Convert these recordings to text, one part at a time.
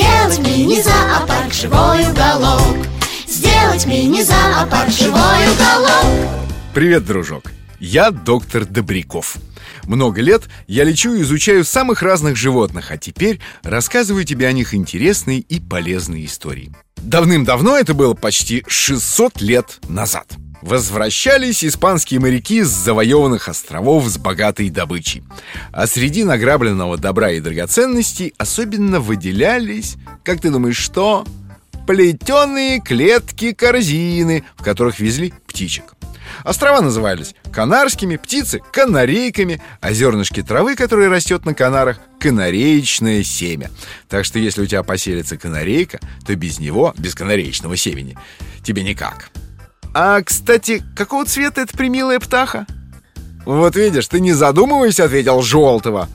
Сделать мини-зоопарк живой уголок Сделать мини-зоопарк живой уголок Привет, дружок! Я доктор Добряков. Много лет я лечу и изучаю самых разных животных, а теперь рассказываю тебе о них интересные и полезные истории. Давным-давно, это было почти 600 лет назад, возвращались испанские моряки с завоеванных островов с богатой добычей. А среди награбленного добра и драгоценностей особенно выделялись, как ты думаешь, что? Плетеные клетки-корзины, в которых везли птичек. Острова назывались Канарскими, птицы – канарейками, а зернышки травы, которые растет на Канарах – канареечное семя. Так что если у тебя поселится канарейка, то без него, без канареечного семени, тебе никак. А, кстати, какого цвета эта примилая птаха? Вот видишь, ты не задумываясь ответил желтого.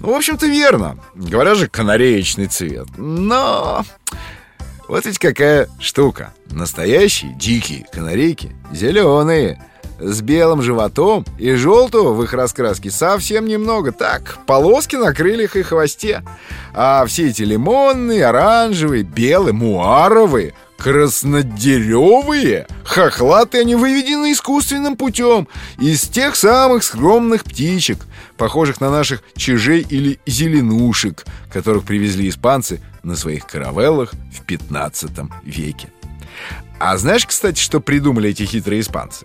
Ну, в общем-то, верно. Говорят же, канареечный цвет. Но вот ведь какая штука. Настоящие дикие канарейки зеленые, с белым животом и желтого в их раскраске совсем немного. Так, полоски на крыльях и хвосте. А все эти лимонные, оранжевые, белые, муаровые, краснодеревые, хохлатые, они выведены искусственным путем из тех самых скромных птичек, похожих на наших чижей или зеленушек, которых привезли испанцы на своих каравеллах в 15 веке. А знаешь, кстати, что придумали эти хитрые испанцы?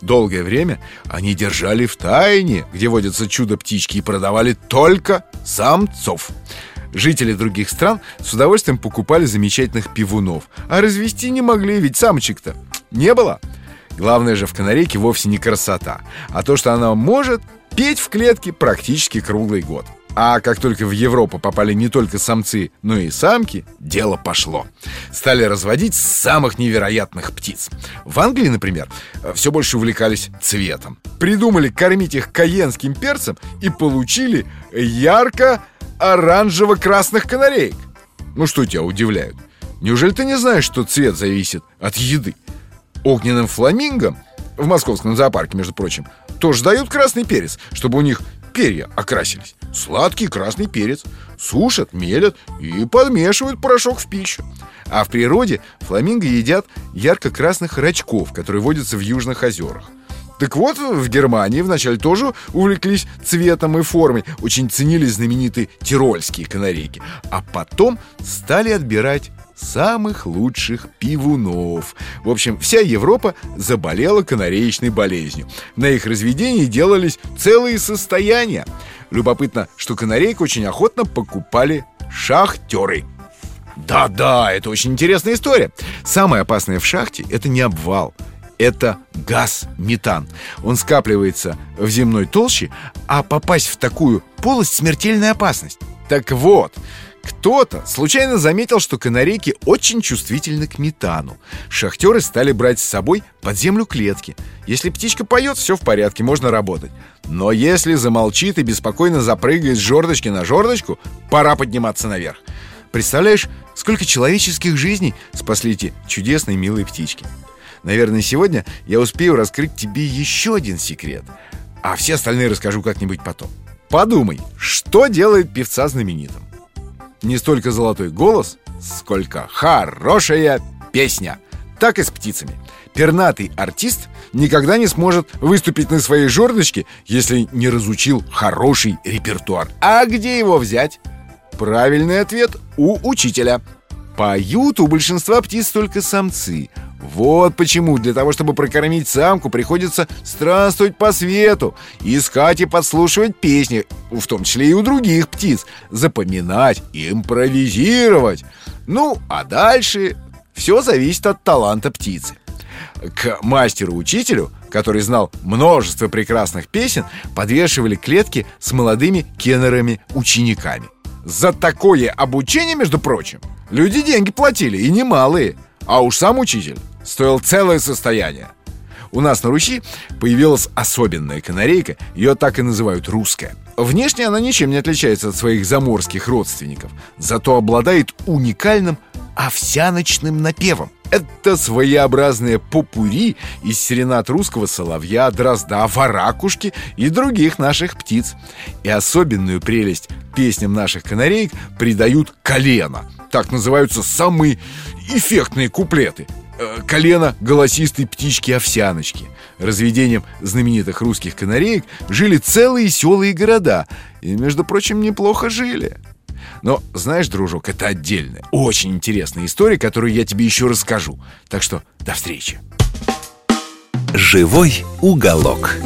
Долгое время они держали в тайне, где водятся чудо-птички, и продавали только самцов. Жители других стран с удовольствием покупали замечательных пивунов, а развести не могли, ведь самочек-то не было. Главное же в канарейке вовсе не красота, а то, что она может петь в клетке практически круглый год. А как только в Европу попали не только самцы, но и самки, дело пошло. Стали разводить самых невероятных птиц. В Англии, например, все больше увлекались цветом. Придумали кормить их каенским перцем и получили ярко-оранжево-красных канареек. Ну что тебя удивляют? Неужели ты не знаешь, что цвет зависит от еды? Огненным фламингам в московском зоопарке, между прочим, тоже дают красный перец, чтобы у них перья окрасились. Сладкий красный перец сушат, мелят и подмешивают порошок в пищу. А в природе фламинго едят ярко-красных рачков, которые водятся в южных озерах. Так вот, в Германии вначале тоже увлеклись цветом и формой, очень ценили знаменитые тирольские канарейки, а потом стали отбирать самых лучших пивунов. В общем, вся Европа заболела канареечной болезнью. На их разведении делались целые состояния. Любопытно, что канарейку очень охотно покупали шахтеры. Да-да, это очень интересная история. Самое опасное в шахте – это не обвал, это газ метан. Он скапливается в земной толще, а попасть в такую полость – смертельная опасность. Так вот, кто-то случайно заметил, что канарейки очень чувствительны к метану. Шахтеры стали брать с собой под землю клетки. Если птичка поет, все в порядке, можно работать. Но если замолчит и беспокойно запрыгает с жердочки на жердочку, пора подниматься наверх. Представляешь, сколько человеческих жизней спасли эти чудесные милые птички. Наверное, сегодня я успею раскрыть тебе еще один секрет, а все остальные расскажу как-нибудь потом. Подумай, что делает певца знаменитым? Не столько золотой голос, сколько хорошая песня. Так и с птицами. Пернатый артист никогда не сможет выступить на своей жердочке, если не разучил хороший репертуар. А где его взять? Правильный ответ у учителя. Поют у большинства птиц только самцы. Вот почему для того, чтобы прокормить самку, приходится странствовать по свету, искать и подслушивать песни, в том числе и у других птиц, запоминать, импровизировать. Ну, а дальше все зависит от таланта птицы. К мастеру-учителю, который знал множество прекрасных песен, подвешивали клетки с молодыми кеннерами-учениками. За такое обучение, между прочим, люди деньги платили, и немалые. А уж сам учитель стоил целое состояние. У нас на Руси появилась особенная канарейка, ее так и называют русская. Внешне она ничем не отличается от своих заморских родственников, зато обладает уникальным овсяночным напевом. Это своеобразное попури из серенат русского соловья, дрозда, варакушки и других наших птиц. И особенную прелесть песням наших канареек придают колено. Так называются самые эффектные куплеты. Э, колено голосистой птички-овсяночки. Разведением знаменитых русских канареек жили целые села и города. И, между прочим, неплохо жили. Но, знаешь, дружок, это отдельная, очень интересная история, которую я тебе еще расскажу. Так что до встречи. Живой уголок.